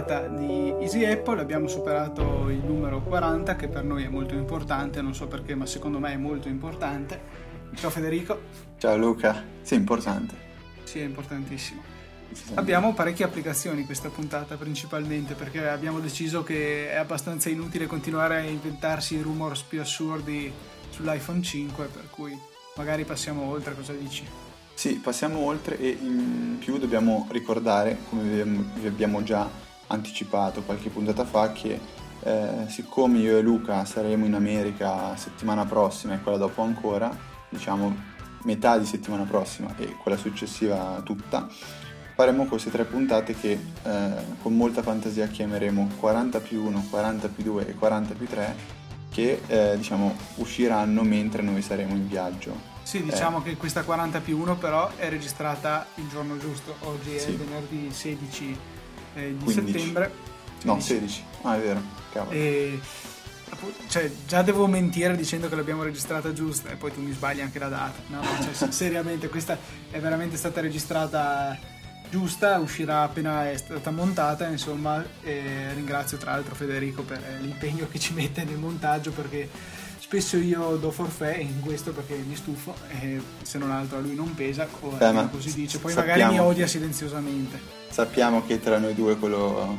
puntata di Easy Apple, abbiamo superato il numero 40 che per noi è molto importante, non so perché ma secondo me è molto importante. Ciao Federico. Ciao Luca, sì è importante. Sì è importantissimo. Abbiamo parecchie applicazioni questa puntata principalmente perché abbiamo deciso che è abbastanza inutile continuare a inventarsi rumors più assurdi sull'iPhone 5 per cui magari passiamo oltre, cosa dici? Sì, passiamo oltre e in più dobbiamo ricordare, come vi abbiamo già anticipato qualche puntata fa, che eh, siccome io e Luca saremo in America settimana prossima e quella dopo ancora, diciamo metà di settimana prossima e quella successiva tutta, faremo queste tre puntate che eh, con molta fantasia chiameremo 40 più 1, 40 più 2 e 40 più 3 che eh, diciamo usciranno mentre noi saremo in viaggio sì, diciamo eh. che questa 40 più 1 però è registrata il giorno giusto, oggi sì. è venerdì 16 eh, di 15. settembre. 16. No, 16. Ah, è vero, cavolo. E, cioè, già devo mentire dicendo che l'abbiamo registrata giusta e poi tu mi sbagli anche la data. No, no, cioè, seriamente, questa è veramente stata registrata giusta, uscirà appena è stata montata, insomma, ringrazio tra l'altro Federico per l'impegno che ci mette nel montaggio perché spesso io do forfè in questo perché mi stufo e se non altro a lui non pesa o Beh, così dice poi magari mi odia silenziosamente sappiamo che tra noi due quello,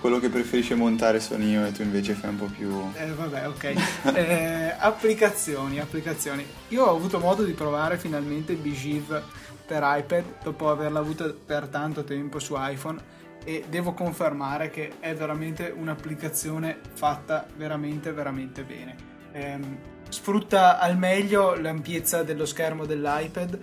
quello che preferisce montare sono io e tu invece fai un po' più eh, vabbè ok. Eh, applicazioni applicazioni. Io ho avuto modo di provare finalmente Bijiv per iPad dopo averla avuta per tanto tempo su iPhone e devo confermare che è veramente un'applicazione fatta veramente veramente bene. Ehm, sfrutta al meglio l'ampiezza dello schermo dell'iPad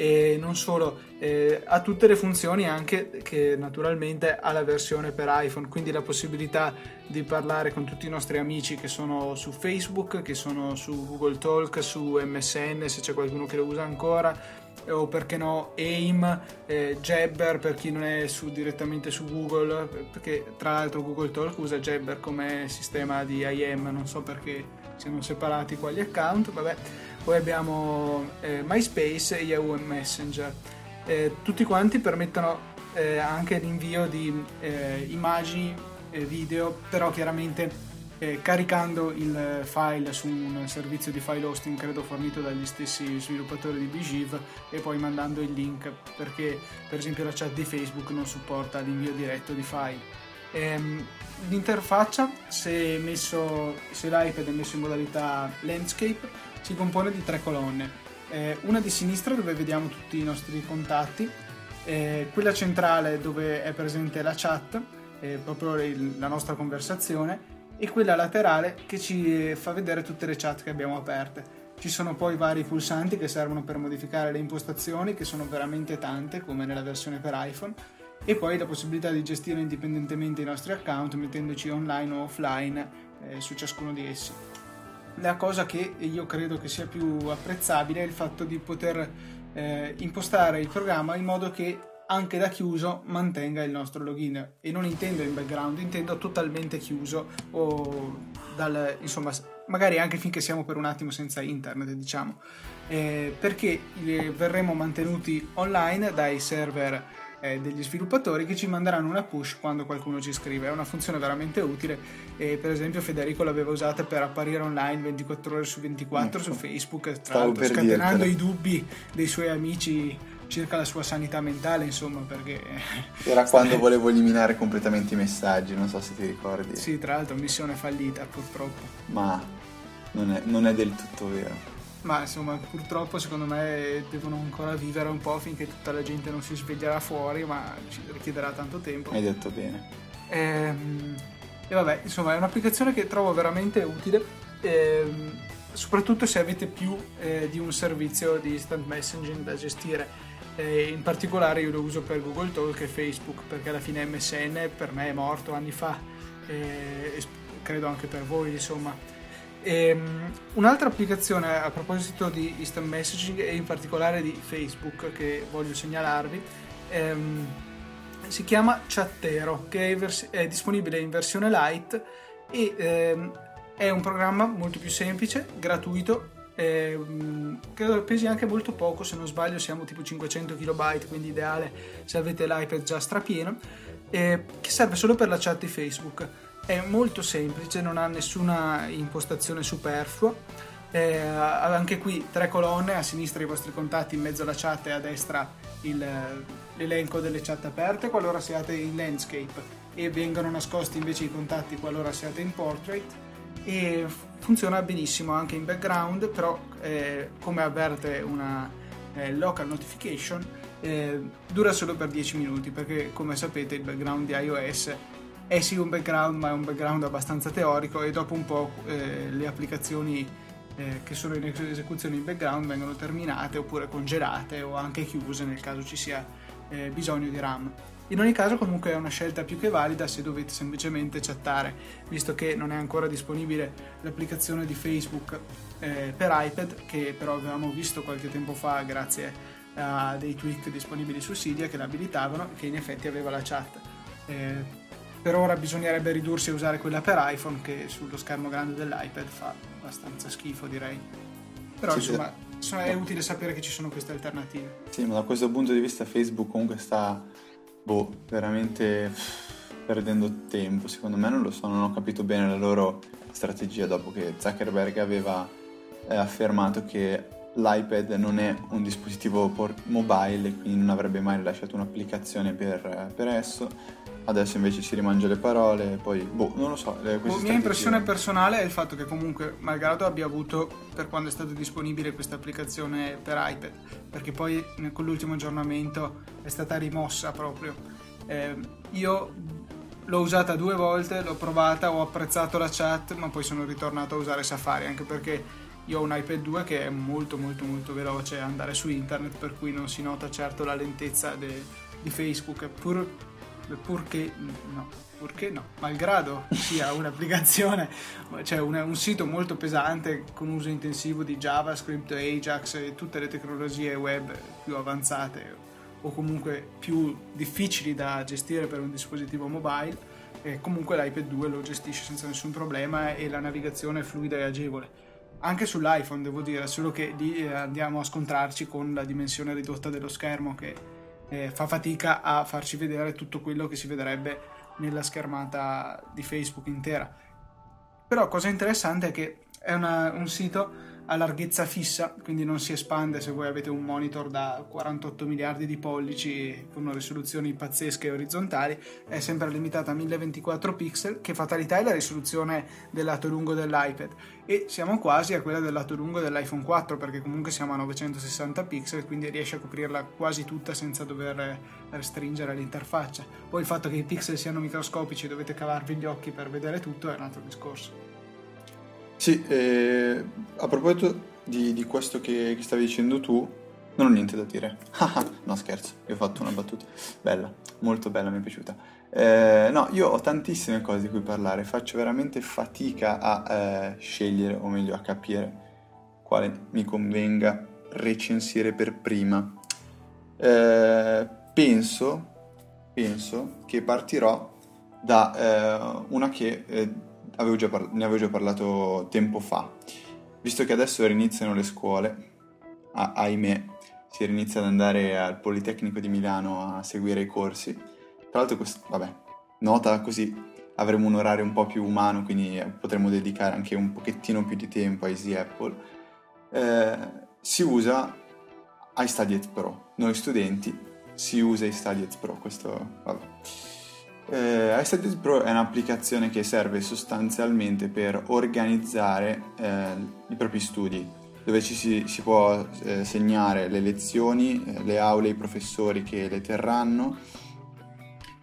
e non solo, eh, ha tutte le funzioni anche che naturalmente ha la versione per iPhone, quindi la possibilità di parlare con tutti i nostri amici che sono su Facebook, che sono su Google Talk, su MSN se c'è qualcuno che lo usa ancora, o perché no AIM, eh, Jabber per chi non è su, direttamente su Google, perché tra l'altro Google Talk usa Jabber come sistema di IM, non so perché siamo separati qua gli account, vabbè. Poi abbiamo eh, MySpace e Yahoo Messenger. Eh, tutti quanti permettono eh, anche l'invio di eh, immagini e video, però chiaramente eh, caricando il file su un servizio di file hosting credo fornito dagli stessi sviluppatori di Bigiv e poi mandando il link perché per esempio la chat di Facebook non supporta l'invio diretto di file. Ehm, l'interfaccia, se, messo, se l'iPad è messo in modalità landscape, si compone di tre colonne. Eh, una di sinistra dove vediamo tutti i nostri contatti, eh, quella centrale dove è presente la chat, eh, proprio il, la nostra conversazione, e quella laterale che ci fa vedere tutte le chat che abbiamo aperte. Ci sono poi vari pulsanti che servono per modificare le impostazioni, che sono veramente tante, come nella versione per iPhone e poi la possibilità di gestire indipendentemente i nostri account mettendoci online o offline eh, su ciascuno di essi. La cosa che io credo che sia più apprezzabile è il fatto di poter eh, impostare il programma in modo che anche da chiuso mantenga il nostro login. E non intendo in background, intendo totalmente chiuso o dal, insomma, magari anche finché siamo per un attimo senza internet, diciamo, eh, perché eh, verremo mantenuti online dai server eh, degli sviluppatori che ci manderanno una push quando qualcuno ci scrive. È una funzione veramente utile e per esempio Federico l'aveva usata per apparire online 24 ore su 24 ecco. su Facebook, tra l'altro scatenando i dubbi dei suoi amici circa la sua sanità mentale, insomma, perché... Era quando volevo eliminare completamente i messaggi, non so se ti ricordi. Sì, tra l'altro missione fallita, purtroppo. Ma non è, non è del tutto vero ma insomma purtroppo secondo me devono ancora vivere un po' finché tutta la gente non si sveglierà fuori ma ci richiederà tanto tempo. Hai detto bene. E, ehm, e vabbè insomma è un'applicazione che trovo veramente utile ehm, soprattutto se avete più eh, di un servizio di instant messaging da gestire. Eh, in particolare io lo uso per Google Talk e Facebook perché alla fine MSN per me è morto anni fa e credo anche per voi insomma e, um, un'altra applicazione a proposito di instant messaging e in particolare di Facebook che voglio segnalarvi um, si chiama Chattero che è, vers- è, disponibile in versione light e um, è un programma molto più semplice, gratuito credo pesi anche molto poco se non sbaglio siamo tipo 500 KB quindi ideale se avete l'iPad già strapieno eh, che serve solo per la chat di Facebook. È molto semplice, non ha nessuna impostazione superflua. Eh, anche qui tre colonne, a sinistra i vostri contatti, in mezzo alla chat e a destra il, l'elenco delle chat aperte qualora siate in landscape e vengono nascosti invece i contatti qualora siate in portrait e funziona benissimo anche in background però eh, come avverte una eh, local notification eh, dura solo per 10 minuti perché come sapete il background di iOS è sì un background ma è un background abbastanza teorico e dopo un po' eh, le applicazioni eh, che sono in esecuzione in background vengono terminate oppure congelate o anche chiuse nel caso ci sia eh, bisogno di RAM. In ogni caso comunque è una scelta più che valida se dovete semplicemente chattare, visto che non è ancora disponibile l'applicazione di Facebook eh, per iPad, che però avevamo visto qualche tempo fa grazie a dei tweak disponibili su Cydia che l'abilitavano e che in effetti aveva la chat. Eh, per ora bisognerebbe ridursi a usare quella per iPhone che sullo schermo grande dell'iPad fa abbastanza schifo direi. Però sì, insomma, sì. è utile sapere che ci sono queste alternative. Sì, ma da questo punto di vista Facebook comunque sta boh, veramente perdendo tempo, secondo me non lo so, non ho capito bene la loro strategia dopo che Zuckerberg aveva eh, affermato che l'iPad non è un dispositivo por- mobile e quindi non avrebbe mai rilasciato un'applicazione per, per esso adesso invece si rimangia le parole, poi, boh, non lo so. La mia impressione personale è il fatto che comunque, malgrado abbia avuto, per quando è stata disponibile questa applicazione per iPad, perché poi con l'ultimo aggiornamento è stata rimossa proprio, eh, io l'ho usata due volte, l'ho provata, ho apprezzato la chat, ma poi sono ritornato a usare Safari, anche perché io ho un iPad 2 che è molto molto molto veloce andare su internet, per cui non si nota certo la lentezza de, di Facebook, pur purché no, purché no, malgrado sia un'applicazione, cioè un, un, sito molto pesante con uso intensivo di JavaScript, Ajax e tutte le tecnologie web più avanzate o comunque più difficili da gestire per un dispositivo mobile, e comunque l'iPad 2 lo gestisce senza nessun problema e la navigazione è fluida e agevole. Anche sull'iPhone devo dire, solo che lì eh, andiamo a scontrarci con la dimensione ridotta dello schermo che eh, fa fatica a farci vedere tutto quello che si vedrebbe nella schermata di Facebook intera. Però cosa interessante è che è una, un sito a larghezza fissa, quindi non si espande se voi avete un monitor da 48 miliardi di pollici con risoluzioni pazzesche e orizzontali, è sempre limitata a 1024 pixel, che fatalità è la risoluzione del lato lungo dell'iPad e siamo quasi a quella del lato lungo dell'iPhone 4 perché comunque siamo a 960 pixel, quindi riesce a coprirla quasi tutta senza dover restringere l'interfaccia. Poi il fatto che i pixel siano microscopici e dovete cavarvi gli occhi per vedere tutto è un altro discorso. Sì, eh, a proposito di, di questo che, che, stavi dicendo tu, non ho niente da dire. no, scherzo, io ho fatto una battuta. Bella, molto bella, mi è piaciuta. Eh, no, io ho tantissime cose di cui parlare, faccio veramente fatica a eh, scegliere, o meglio a capire quale mi convenga recensire per prima. Eh, penso, penso che partirò da eh, una che eh, avevo par- ne avevo già parlato tempo fa. Visto che adesso riniziano le scuole, ah, ahimè, si inizia ad andare al Politecnico di Milano a seguire i corsi. Tra l'altro, questo, vabbè, nota così avremo un orario un po' più umano, quindi potremo dedicare anche un pochettino più di tempo a Easy Apple. Eh, si usa iStudiet Pro. Noi studenti si usa iStudiet Pro, questo vabbè. Eh, iStudies Pro è un'applicazione che serve sostanzialmente per organizzare eh, i propri studi, dove ci si, si può eh, segnare le lezioni, eh, le aule, i professori che le terranno,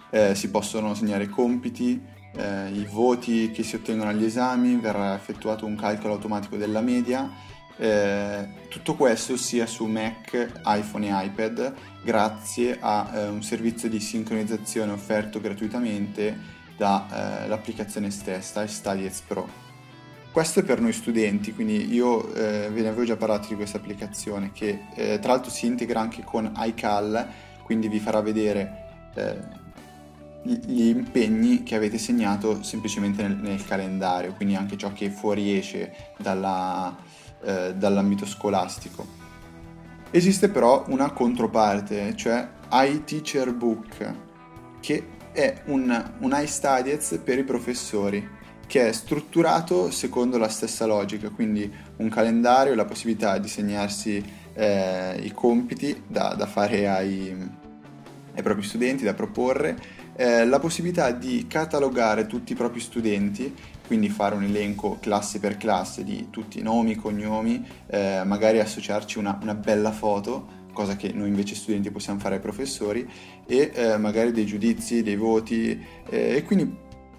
eh, si possono segnare i compiti, eh, i voti che si ottengono agli esami, verrà effettuato un calcolo automatico della media eh, tutto questo sia su Mac, iPhone e iPad grazie a eh, un servizio di sincronizzazione offerto gratuitamente dall'applicazione eh, stessa, Studies Pro. Questo è per noi studenti, quindi io eh, ve ne avevo già parlato di questa applicazione che eh, tra l'altro si integra anche con iCal, quindi vi farà vedere gli impegni che avete segnato semplicemente nel, nel, calendario, quindi anche ciò che fuoriesce dalla, eh, dall'ambito scolastico. Esiste però una controparte, cioè iTeacher Book, che è un, un iStudies per i professori che è strutturato secondo la stessa logica, quindi un calendario, la possibilità di segnarsi eh, i compiti da, da fare ai, ai, propri studenti, da proporre, eh, la possibilità di catalogare tutti i propri studenti, quindi fare un elenco classe per classe di tutti i nomi, cognomi, eh, magari associarci una, una bella foto cosa che noi invece studenti possiamo fare ai professori, e eh, magari dei giudizi, dei voti, eh, e quindi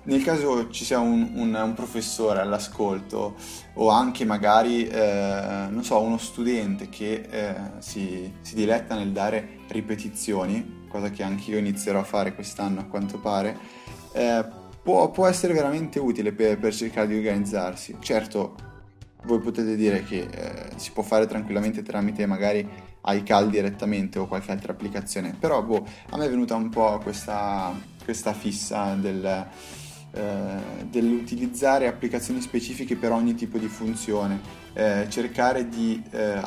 nel caso ci sia un, un, un professore all'ascolto o anche magari, eh, non so, uno studente che eh, si, si, diletta nel dare ripetizioni, cosa che anche io inizierò a fare quest'anno a quanto pare, eh, può, può, essere veramente utile per, per, cercare di organizzarsi. Certo, voi potete dire che eh, si può fare tranquillamente tramite magari iCal direttamente o qualche altra applicazione, però boh, a me è venuta un po' questa, questa fissa del, eh, dell'utilizzare applicazioni specifiche per ogni tipo di funzione, eh, cercare di eh,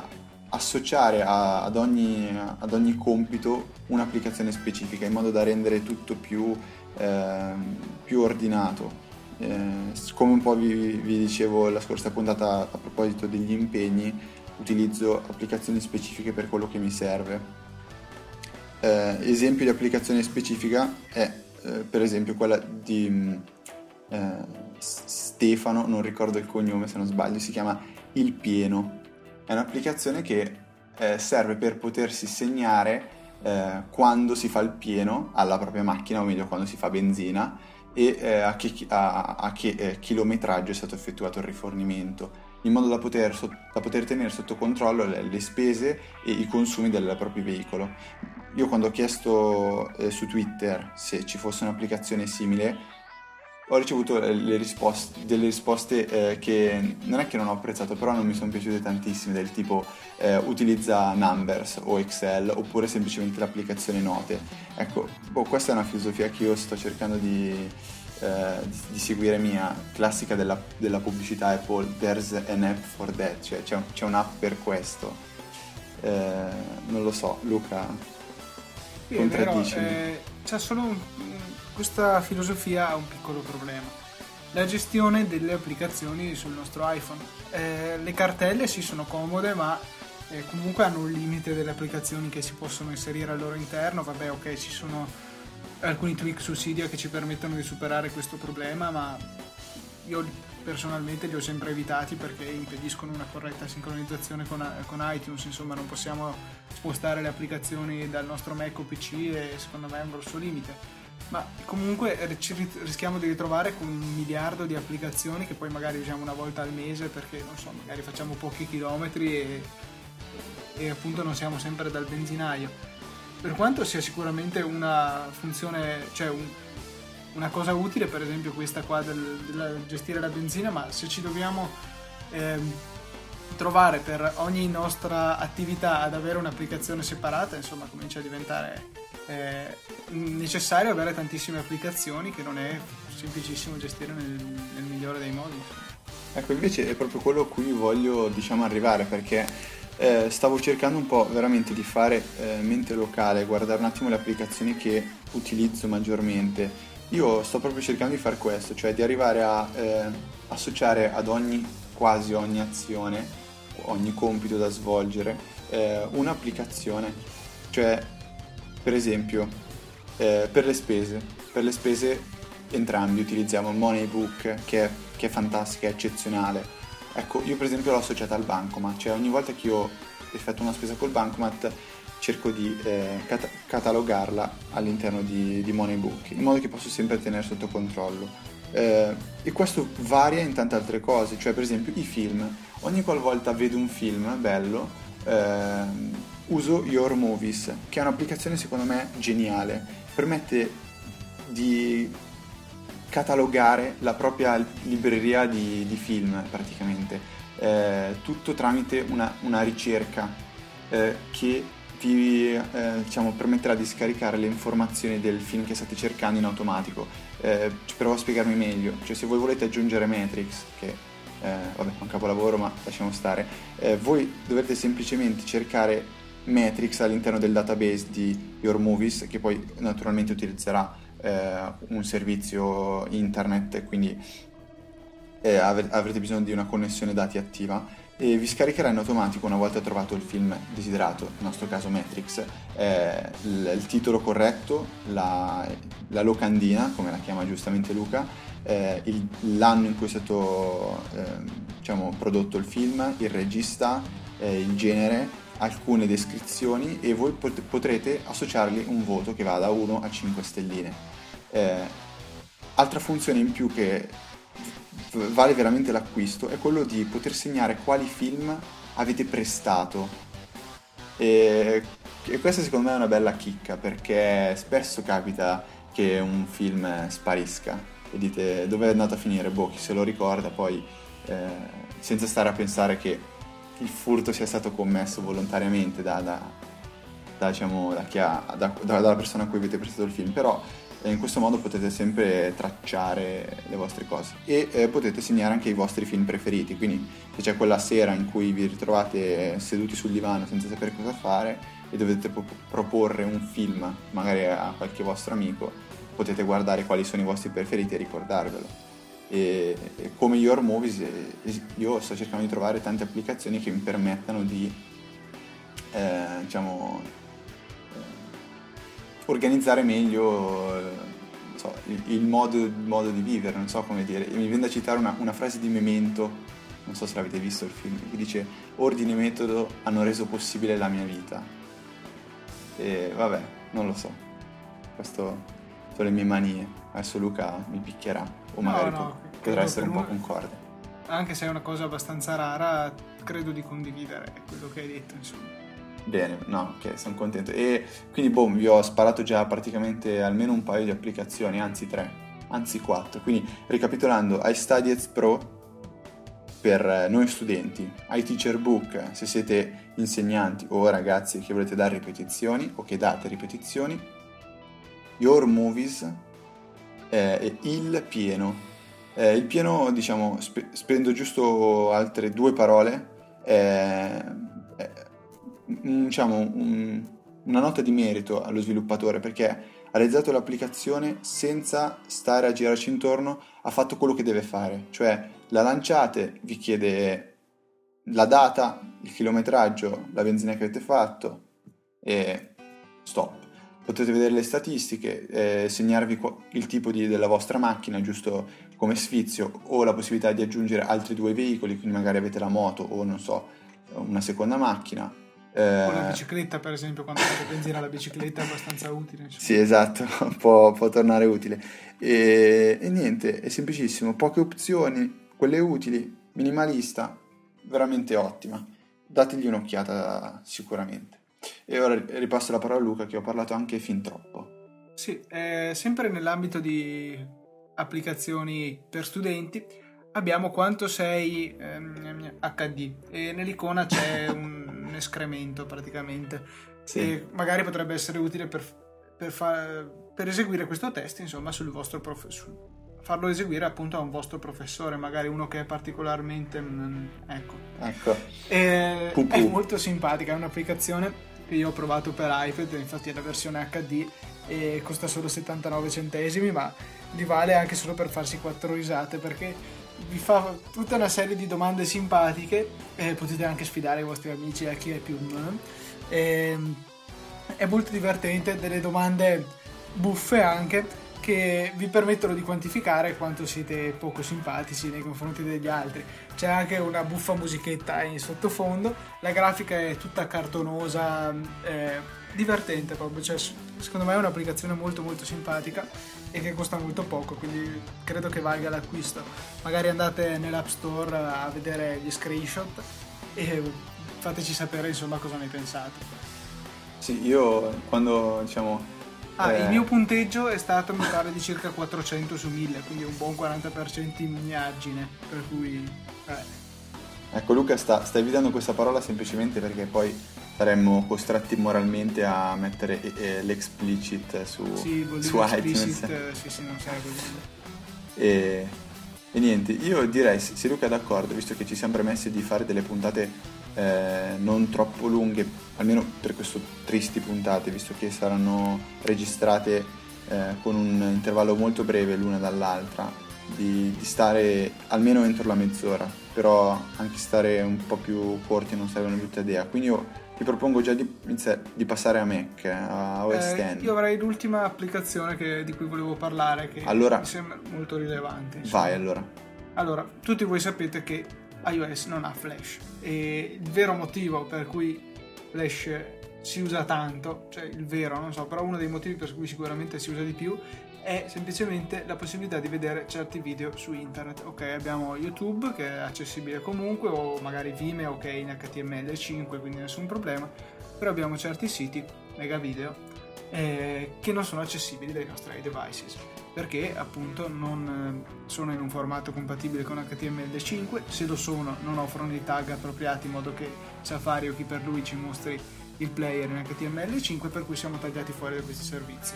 associare a, ad, ogni, ad, ogni, compito un'applicazione specifica in modo da rendere tutto più, ehm, più ordinato. Eh, come un po' vi, vi dicevo la scorsa puntata a proposito degli impegni, utilizzo applicazioni specifiche per quello che mi serve. Eh, esempio di applicazione specifica è eh, per esempio quella di eh, Stefano, non ricordo il cognome se non sbaglio, si chiama Il Pieno. È un'applicazione che eh, serve per potersi segnare eh, quando si fa il pieno alla propria macchina, o meglio quando si fa benzina, e eh, a che, a, a che chilometraggio è stato effettuato il rifornimento in modo da poter, da poter tenere sotto controllo le, le, spese e i consumi del proprio veicolo. Io quando ho chiesto eh, su Twitter se ci fosse un'applicazione simile, ho ricevuto risposte, delle risposte eh, che non è che non ho apprezzato, però non mi sono piaciute tantissime, del tipo eh, utilizza Numbers o Excel oppure semplicemente l'applicazione Note. Ecco, boh, questa è una filosofia che io sto cercando di eh, di, seguire mia classica della, della, pubblicità Apple, there's an app for that, cioè c'è, c'è un'app per questo. Eh, non lo so, Luca, contraddicimi. Eh, c'è solo un, questa filosofia ha un piccolo problema. La gestione delle applicazioni sul nostro iPhone. Eh, le cartelle sì sono comode, ma eh, comunque hanno un limite delle applicazioni che si possono inserire al loro interno. Vabbè, ok, ci sono alcuni tweak su Cydia che ci permettono di superare questo problema, ma io personalmente li ho sempre evitati perché impediscono una corretta sincronizzazione con, con, iTunes, insomma non possiamo spostare le applicazioni dal nostro Mac o PC e secondo me è un grosso limite. Ma comunque ci rischiamo di ritrovare con un miliardo di applicazioni che poi magari usiamo una volta al mese perché non so, magari facciamo pochi chilometri e, e appunto non siamo sempre dal benzinaio. Per quanto sia sicuramente una funzione, cioè un, una cosa utile, per esempio questa qua del, del gestire la benzina, ma se ci dobbiamo eh, trovare per ogni nostra attività ad avere un'applicazione separata, insomma comincia a diventare eh, necessario avere tantissime applicazioni che non è semplicissimo gestire nel, nel migliore dei modi. Ecco, invece è proprio quello a cui voglio diciamo, arrivare perché eh, stavo cercando un po' veramente di fare eh, mente locale, guardare un attimo le applicazioni che utilizzo maggiormente. Io sto proprio cercando di fare questo, cioè di arrivare a eh, associare ad ogni, quasi ogni azione, ogni compito da svolgere, eh, un'applicazione. Cioè, per esempio, eh, per le spese, per le spese entrambi utilizziamo Moneybook che è, che è fantastica, è eccezionale Ecco, io per esempio l'ho associata al bancomat, cioè ogni volta che io effettuo una spesa col bancomat cerco di eh, cat- catalogarla all'interno di, di Moneybook, in modo che posso sempre tenere sotto controllo. Eh, e questo varia in tante altre cose, cioè per esempio i film. Ogni qualvolta vedo un film bello, eh, uso Your Movies, che è un'applicazione secondo me geniale. Permette di catalogare la propria libreria di, di film praticamente, eh, tutto tramite una, una ricerca eh, che vi eh, diciamo, permetterà di scaricare le informazioni del film che state cercando in automatico. Eh, provo a spiegarmi meglio, cioè se voi volete aggiungere Matrix, che eh, vabbè è un capolavoro ma lasciamo stare, eh, voi dovete semplicemente cercare Matrix all'interno del database di Your Movies che poi naturalmente utilizzerà eh, un servizio internet, quindi eh, avrete bisogno di una connessione dati attiva e vi scaricherà in automatico una volta trovato il film desiderato, nel nostro caso Matrix, eh, il, il, titolo corretto, la, la, locandina, come la chiama giustamente Luca, eh, il, l'anno in cui è stato eh, diciamo, prodotto il film, il regista, eh, il genere, alcune descrizioni e voi pot- potrete associargli un voto che va da 1 a 5 stelline. Eh, altra funzione in più che vale veramente l'acquisto è quello di poter segnare quali film avete prestato. E, e questa secondo me è una bella chicca perché spesso capita che un film sparisca e dite dove è andato a finire, boh, chi se lo ricorda, poi eh, senza stare a pensare che il furto sia stato commesso volontariamente da, da, da, diciamo, ha, dalla persona a cui avete prestato il film, però e in questo modo potete sempre tracciare le vostre cose e eh, potete segnare anche i vostri film preferiti quindi se c'è quella sera in cui vi ritrovate seduti sul divano senza sapere cosa fare e dovete pro- proporre un film magari a qualche vostro amico potete guardare quali sono i vostri preferiti e ricordarvelo e, e come Your Movies eh, io sto cercando di trovare tante applicazioni che mi permettano di eh, diciamo organizzare meglio eh, so, il, il, modo, il, modo, di vivere, non so come dire. Mi viene da citare una, una frase di Memento, non so se l'avete visto il film, che dice ordine e metodo hanno reso possibile la mia vita. E vabbè, non lo so. Queste sono le mie manie. Adesso Luca mi picchierà, o magari no, no, potrà essere un po' concorde. Anche se è una cosa abbastanza rara, credo di condividere quello che hai detto, insomma. Bene, no, ok, sono contento. E quindi, boh, vi ho sparato già praticamente almeno un paio di applicazioni, anzi tre, anzi quattro. Quindi, ricapitolando, iStudiez Pro per noi studenti, iTeacher Book se siete insegnanti o ragazzi che volete dare ripetizioni o che date ripetizioni, Your Movies eh, il pieno. Eh, il pieno, diciamo, sp- spendo giusto altre due parole. Eh, eh diciamo, un, una nota di merito allo sviluppatore perché ha realizzato l'applicazione senza stare a girarci intorno, ha fatto quello che deve fare, cioè la lanciate, vi chiede la data, il chilometraggio, la benzina che avete fatto e stop. Potete vedere le statistiche, eh, segnarvi il tipo di, della vostra macchina, giusto come sfizio, o la possibilità di aggiungere altri due veicoli, quindi magari avete la moto o non so, una seconda macchina, eh... Con la bicicletta, per esempio, quando fate benzina la bicicletta è abbastanza utile. Insomma. Sì, esatto, può, può tornare utile. E, e, niente, è semplicissimo, poche opzioni, quelle utili, minimalista, veramente ottima. Dategli un'occhiata sicuramente. E ora ripasso la parola a Luca che ho parlato anche fin troppo. Sì, eh, sempre nell'ambito di applicazioni per studenti. Abbiamo quanto sei ehm, HD e nell'icona c'è un, un escremento praticamente. Sì. magari potrebbe essere utile per, per, fa, per eseguire questo test insomma sul vostro professore farlo eseguire appunto a un vostro professore magari uno che è particolarmente mm, ecco, ecco. E, è molto simpatica è un'applicazione che io ho provato per iPad infatti è la versione HD e costa solo 79 centesimi ma li vale anche solo per farsi quattro risate perché vi fa tutta una serie di domande simpatiche, eh, potete anche sfidare i vostri amici a chi è più... Eh, è molto divertente, delle domande buffe anche che vi permettono di quantificare quanto siete poco simpatici nei confronti degli altri. C'è anche una buffa musichetta in sottofondo, la grafica è tutta cartonosa, eh, divertente proprio, cioè, secondo me è un'applicazione molto molto simpatica e che costa molto poco, quindi credo che valga l'acquisto. Magari andate nell'App Store a vedere gli screenshot e fateci sapere insomma cosa ne pensate. Sì, io quando diciamo... Ah, eh... il mio punteggio è stato mi pare di circa 400 su 1000, quindi un buon 40% in miniaggine, per cui... Eh. Ecco Luca sta, sta evitando questa parola semplicemente perché poi saremmo costretti moralmente a mettere eh, l'explicit su, sì, su iTunes. Eh, sì, sì, non serve. E, e niente, io direi, se Luca è d'accordo, visto che ci siamo premessi di fare delle puntate eh, non troppo lunghe, almeno per queste tristi puntate, visto che saranno registrate eh, con un intervallo molto breve l'una dall'altra, di, di, stare almeno entro la mezz'ora, però anche stare un po' più corti non sarebbe una brutta idea. Quindi io ti propongo già di, di passare a Mac, a OS eh, Io avrei l'ultima applicazione che, di cui volevo parlare che allora, mi sembra molto rilevante. Insomma. Vai allora. Allora, tutti voi sapete che iOS non ha Flash e il vero motivo per cui Flash si usa tanto, cioè il vero, non so, però uno dei motivi per cui sicuramente si usa di più è semplicemente la possibilità di vedere certi video su internet. Ok, abbiamo YouTube che è accessibile comunque o magari Vimeo che è in HTML5, quindi nessun problema, però abbiamo certi siti, mega video, eh, che non sono accessibili dai nostri devices perché appunto non eh, sono in un formato compatibile con HTML5, se lo sono non offrono i tag appropriati in modo che Safari o chi per lui ci mostri il player in HTML5 per cui siamo tagliati fuori da questi servizi.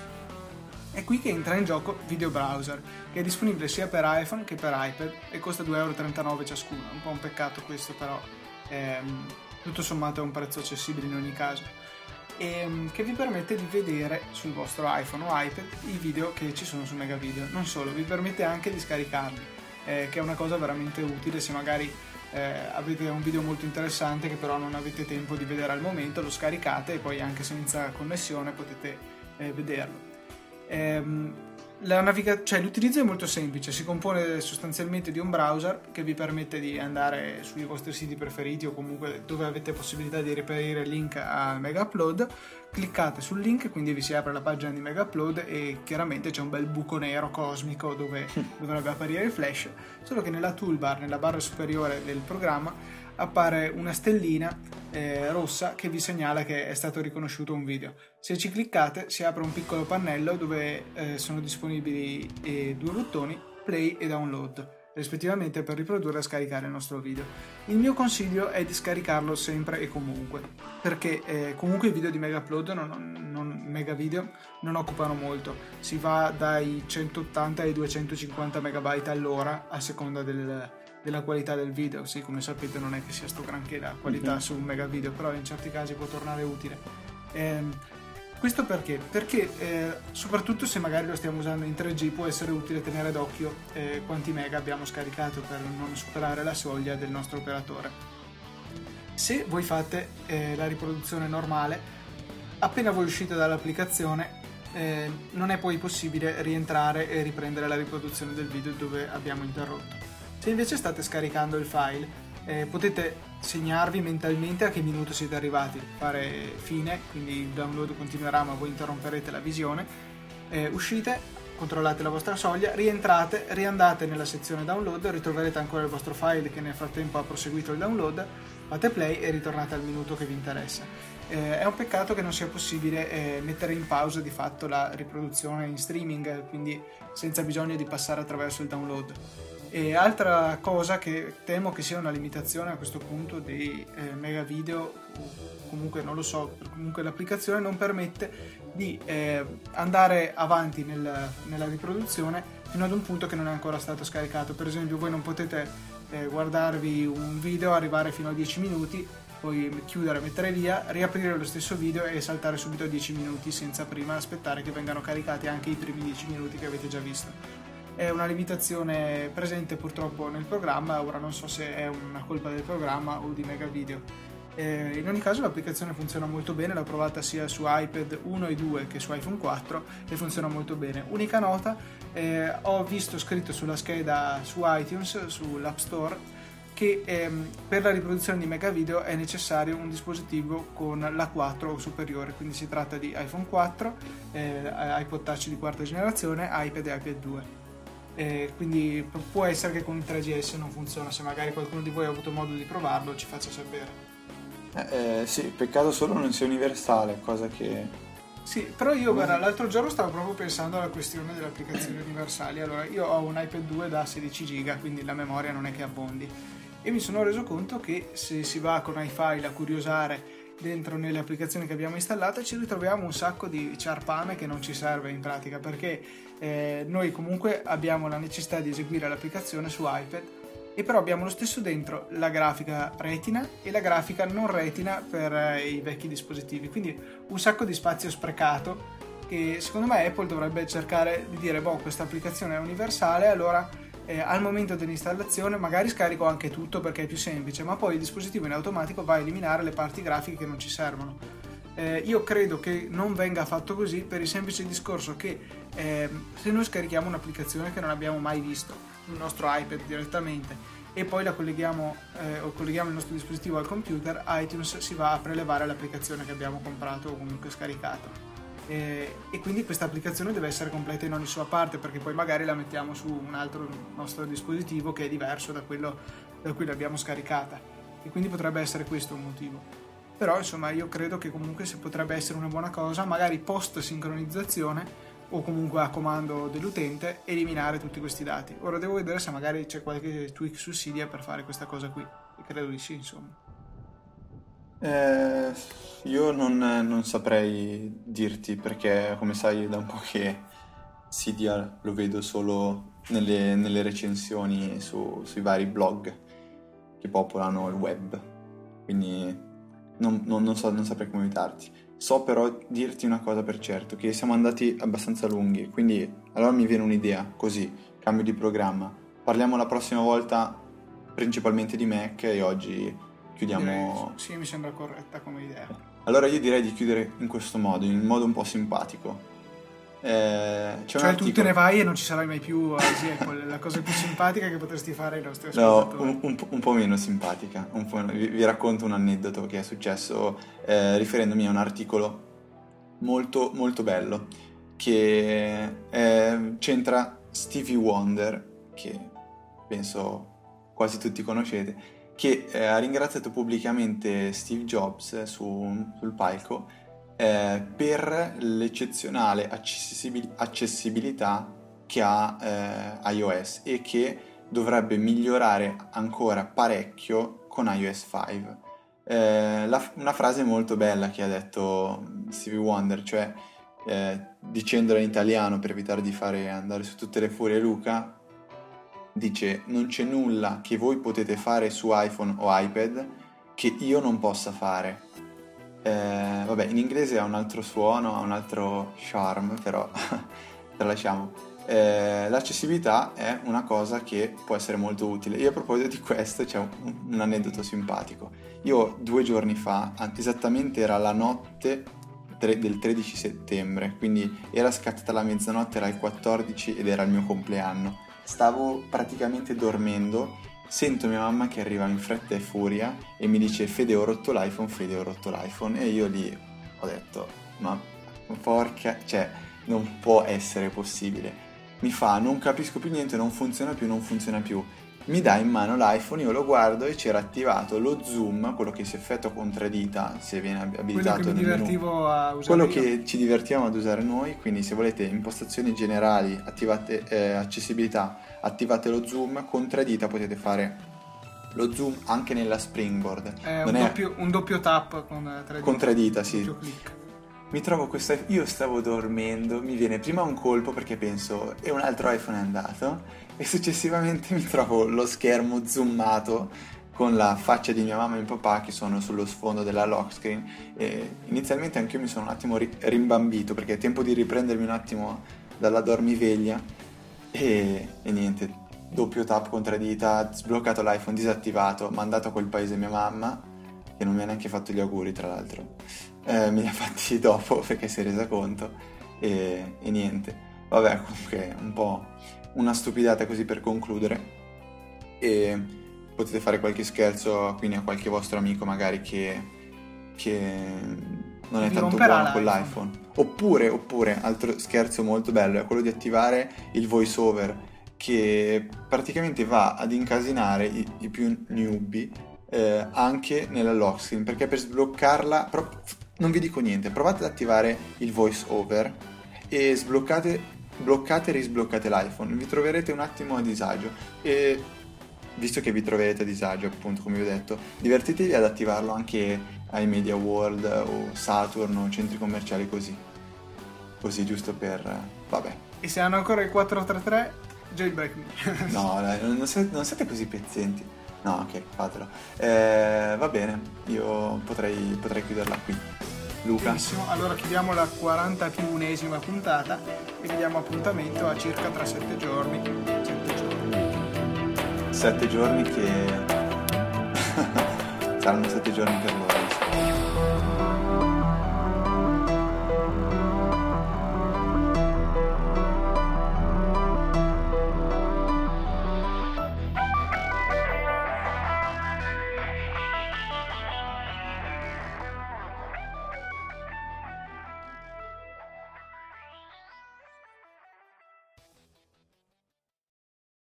È qui che entra in gioco Video Browser, che è disponibile sia per iPhone che per iPad e costa 2,39€ ciascuno. Un po' un peccato questo, però ehm, tutto sommato è un prezzo accessibile in ogni caso. Ehm, che vi permette di vedere sul vostro iPhone o iPad i video che ci sono su Mega Video. Non solo, vi permette anche di scaricarli, eh, che è una cosa veramente utile se magari eh, avete un video molto interessante che però non avete tempo di vedere al momento, lo scaricate e poi anche senza connessione potete eh, vederlo. Ehm, naviga- cioè, l'utilizzo è molto semplice, si compone sostanzialmente di un browser che vi permette di andare sui vostri siti preferiti o comunque dove avete possibilità di reperire il link al Mega Upload, cliccate sul link, quindi vi si apre la pagina di Mega Upload e chiaramente c'è un bel buco nero cosmico dove dovrebbe apparire il flash, solo che nella toolbar, nella barra superiore del programma, appare una stellina eh, rossa che vi segnala che è stato riconosciuto un video. Se ci cliccate si apre un piccolo pannello dove eh, sono disponibili eh, due bottoni, play e download, rispettivamente per riprodurre e scaricare il nostro video. Il mio consiglio è di scaricarlo sempre e comunque, perché eh, comunque i video di Mega Upload, non, non, Mega Video, non occupano molto, si va dai 180 ai 250 MB all'ora a seconda del della qualità del video, sì come sapete non è che sia sto granché la qualità mm-hmm. su un mega video, però in certi casi può tornare utile. Eh, questo perché? Perché eh, soprattutto se magari lo stiamo usando in 3G può essere utile tenere d'occhio eh, quanti mega abbiamo scaricato per non superare la soglia del nostro operatore. Se voi fate eh, la riproduzione normale, appena voi uscite dall'applicazione eh, non è poi possibile rientrare e riprendere la riproduzione del video dove abbiamo interrotto. Se invece state scaricando il file, eh, potete segnarvi mentalmente a che minuto siete arrivati, fare fine, quindi il download continuerà ma voi interromperete la visione, eh, uscite, controllate la vostra soglia, rientrate, riandate nella sezione download, ritroverete ancora il vostro file che nel frattempo ha proseguito il download, fate play e ritornate al minuto che vi interessa. Eh, è un peccato che non sia possibile eh, mettere in pausa di fatto la riproduzione in streaming, quindi senza bisogno di passare attraverso il download. E altra cosa che temo che sia una limitazione a questo punto dei eh, mega video, comunque non lo so, comunque l'applicazione non permette di eh, andare avanti nel, nella riproduzione fino ad un punto che non è ancora stato scaricato. Per esempio voi non potete eh, guardarvi un video, arrivare fino a 10 minuti, poi chiudere, mettere via, riaprire lo stesso video e saltare subito a 10 minuti senza prima aspettare che vengano caricati anche i primi 10 minuti che avete già visto è una limitazione presente purtroppo nel programma, ora non so se è una colpa del programma o di Mega Video. Eh, in ogni caso l'applicazione funziona molto bene, l'ho provata sia su iPad 1 e 2 che su iPhone 4 e funziona molto bene. Unica nota, eh, ho visto scritto sulla scheda su iTunes, sull'App Store, che ehm, per la riproduzione di Mega Video è necessario un dispositivo con la 4 o superiore, quindi si tratta di iPhone 4, eh, iPod Touch di quarta generazione, iPad e iPad 2. Eh, quindi può essere che con il 3GS non funziona, se magari qualcuno di voi ha avuto modo di provarlo ci faccia sapere. Eh, eh, sì, peccato solo non sia universale, cosa che... Sì, però io guarda, l'altro giorno stavo proprio pensando alla questione delle applicazioni universali. Allora, io ho un iPad 2 da 16 giga, quindi la memoria non è che abbondi. E mi sono reso conto che se si va con iFile a curiosare dentro nelle applicazioni che abbiamo installato ci ritroviamo un sacco di ciarpame che non ci serve in pratica perché eh, noi comunque abbiamo la necessità di eseguire l'applicazione su iPad e però abbiamo lo stesso dentro la grafica retina e la grafica non retina per eh, i vecchi dispositivi. Quindi un sacco di spazio sprecato che secondo me Apple dovrebbe cercare di dire, boh, questa applicazione è universale, allora eh, al momento dell'installazione magari scarico anche tutto perché è più semplice, ma poi il dispositivo in automatico va a eliminare le parti grafiche che non ci servono. Eh, io credo che non venga fatto così per il semplice discorso che eh, se noi scarichiamo un'applicazione che non abbiamo mai visto, il nostro iPad direttamente, e poi la colleghiamo eh, o colleghiamo il nostro dispositivo al computer, iTunes si va a prelevare l'applicazione che abbiamo comprato o comunque scaricato e, e quindi questa applicazione deve essere completa in ogni sua parte perché poi magari la mettiamo su un altro nostro dispositivo che è diverso da quello da cui l'abbiamo scaricata. E quindi potrebbe essere questo un motivo. Però insomma io credo che comunque se potrebbe essere una buona cosa magari post sincronizzazione o comunque a comando dell'utente eliminare tutti questi dati. Ora devo vedere se magari c'è qualche tweak su Cydia per fare questa cosa qui. E credo di sì insomma eh, io non, non, saprei dirti perché, come sai, da un po' che Cydia lo vedo solo nelle, nelle recensioni su, sui vari blog che popolano il web. Quindi non, non, non, so, non saprei come aiutarti. So però dirti una cosa per certo, che siamo andati abbastanza lunghi, quindi allora mi viene un'idea, così, cambio di programma. Parliamo la prossima volta principalmente di Mac e oggi chiudiamo... Direi, sì, mi sembra corretta come idea. Allora io direi di chiudere in questo modo, in modo un po' simpatico. Eh, cioè articolo... tu te ne vai e non ci sarai mai più sì, è la cosa più simpatica che potresti fare ai nostri ascoltatori. No, un, un, un po' meno simpatica. Po', vi, vi, racconto un aneddoto che è successo eh, riferendomi a un articolo molto, molto bello che eh, c'entra Stevie Wonder, che penso quasi tutti conoscete, che eh, ha ringraziato pubblicamente Steve Jobs su, sul palco eh, per l'eccezionale accessibil- accessibilità che ha eh, iOS e che dovrebbe migliorare ancora parecchio con iOS 5. Eh, la, una frase molto bella che ha detto Stevie Wonder, cioè eh, dicendola in italiano per evitare di fare andare su tutte le furie Luca, dice non c'è nulla che voi potete fare su iPhone o iPad che io non possa fare. Eh, vabbè, in inglese ha un altro suono, ha un altro charm, però tralasciamo. Eh, l'accessibilità è una cosa che può essere molto utile. Io a proposito di questo c'è un, un aneddoto simpatico. Io due giorni fa, esattamente era la notte del 13 settembre, quindi era scattata la mezzanotte, era il 14 ed era il mio compleanno stavo praticamente dormendo, sento mia mamma che arriva in fretta e furia e mi dice Fede ho rotto l'iPhone, Fede ho rotto l'iPhone e io lì ho detto ma porca, cioè non può essere possibile. Mi fa non capisco più niente, non funziona più, non funziona più mi dà in mano l'iPhone, io lo guardo e c'era attivato lo zoom, quello che si effettua con tre dita se viene abilitato quello che divertivo a usare quello io. che ci divertiamo ad usare noi, quindi se volete impostazioni generali, attivate eh, accessibilità, attivate lo zoom, con tre dita potete fare lo zoom anche nella springboard. È un, è... Doppio, un doppio tap con tre dita. Con tre dita, sì. Mi trovo questa. Io stavo dormendo, mi viene prima un colpo perché penso, e un altro iPhone è andato? E successivamente mi trovo lo schermo zoomato con la faccia di mia mamma e mio papà che sono sullo sfondo della lock screen. E inizialmente anche io mi sono un attimo rimbambito perché è tempo di riprendermi un attimo dalla dormiveglia. E, e niente, doppio tap con tre dita, sbloccato l'iPhone, disattivato, mandato a quel paese mia mamma che non mi ha neanche fatto gli auguri tra l'altro, eh, me li ha fatti dopo perché si è resa conto e, e niente. Vabbè, comunque un po' una stupidata così per concludere. E potete fare qualche scherzo quindi a qualche vostro amico magari che, che non è tanto buono con l'iPhone. oppure, oppure altro scherzo molto bello è quello di attivare il voice over che praticamente va ad incasinare i, i più newbie eh, anche nella lock screen perché per sbloccarla pro- non vi dico niente provate ad attivare il voice over e sbloccate bloccate e risbloccate l'iPhone, vi troverete un attimo a disagio e visto che vi troverete a disagio appunto come vi ho detto, divertitevi ad attivarlo anche ai Media World o Saturn o centri commerciali così, così giusto per... vabbè. E se hanno ancora il 433, jailbreak me. no, dai, non, siete, non siete così pezzenti. No, ok, fatelo. Eh, va bene, io potrei, potrei chiuderla qui. Luca. Benissimo, allora chiudiamo la 41esima puntata e vi diamo appuntamento a circa tra 7 giorni. 7 giorni. Sette giorni che saranno sette giorni per loro.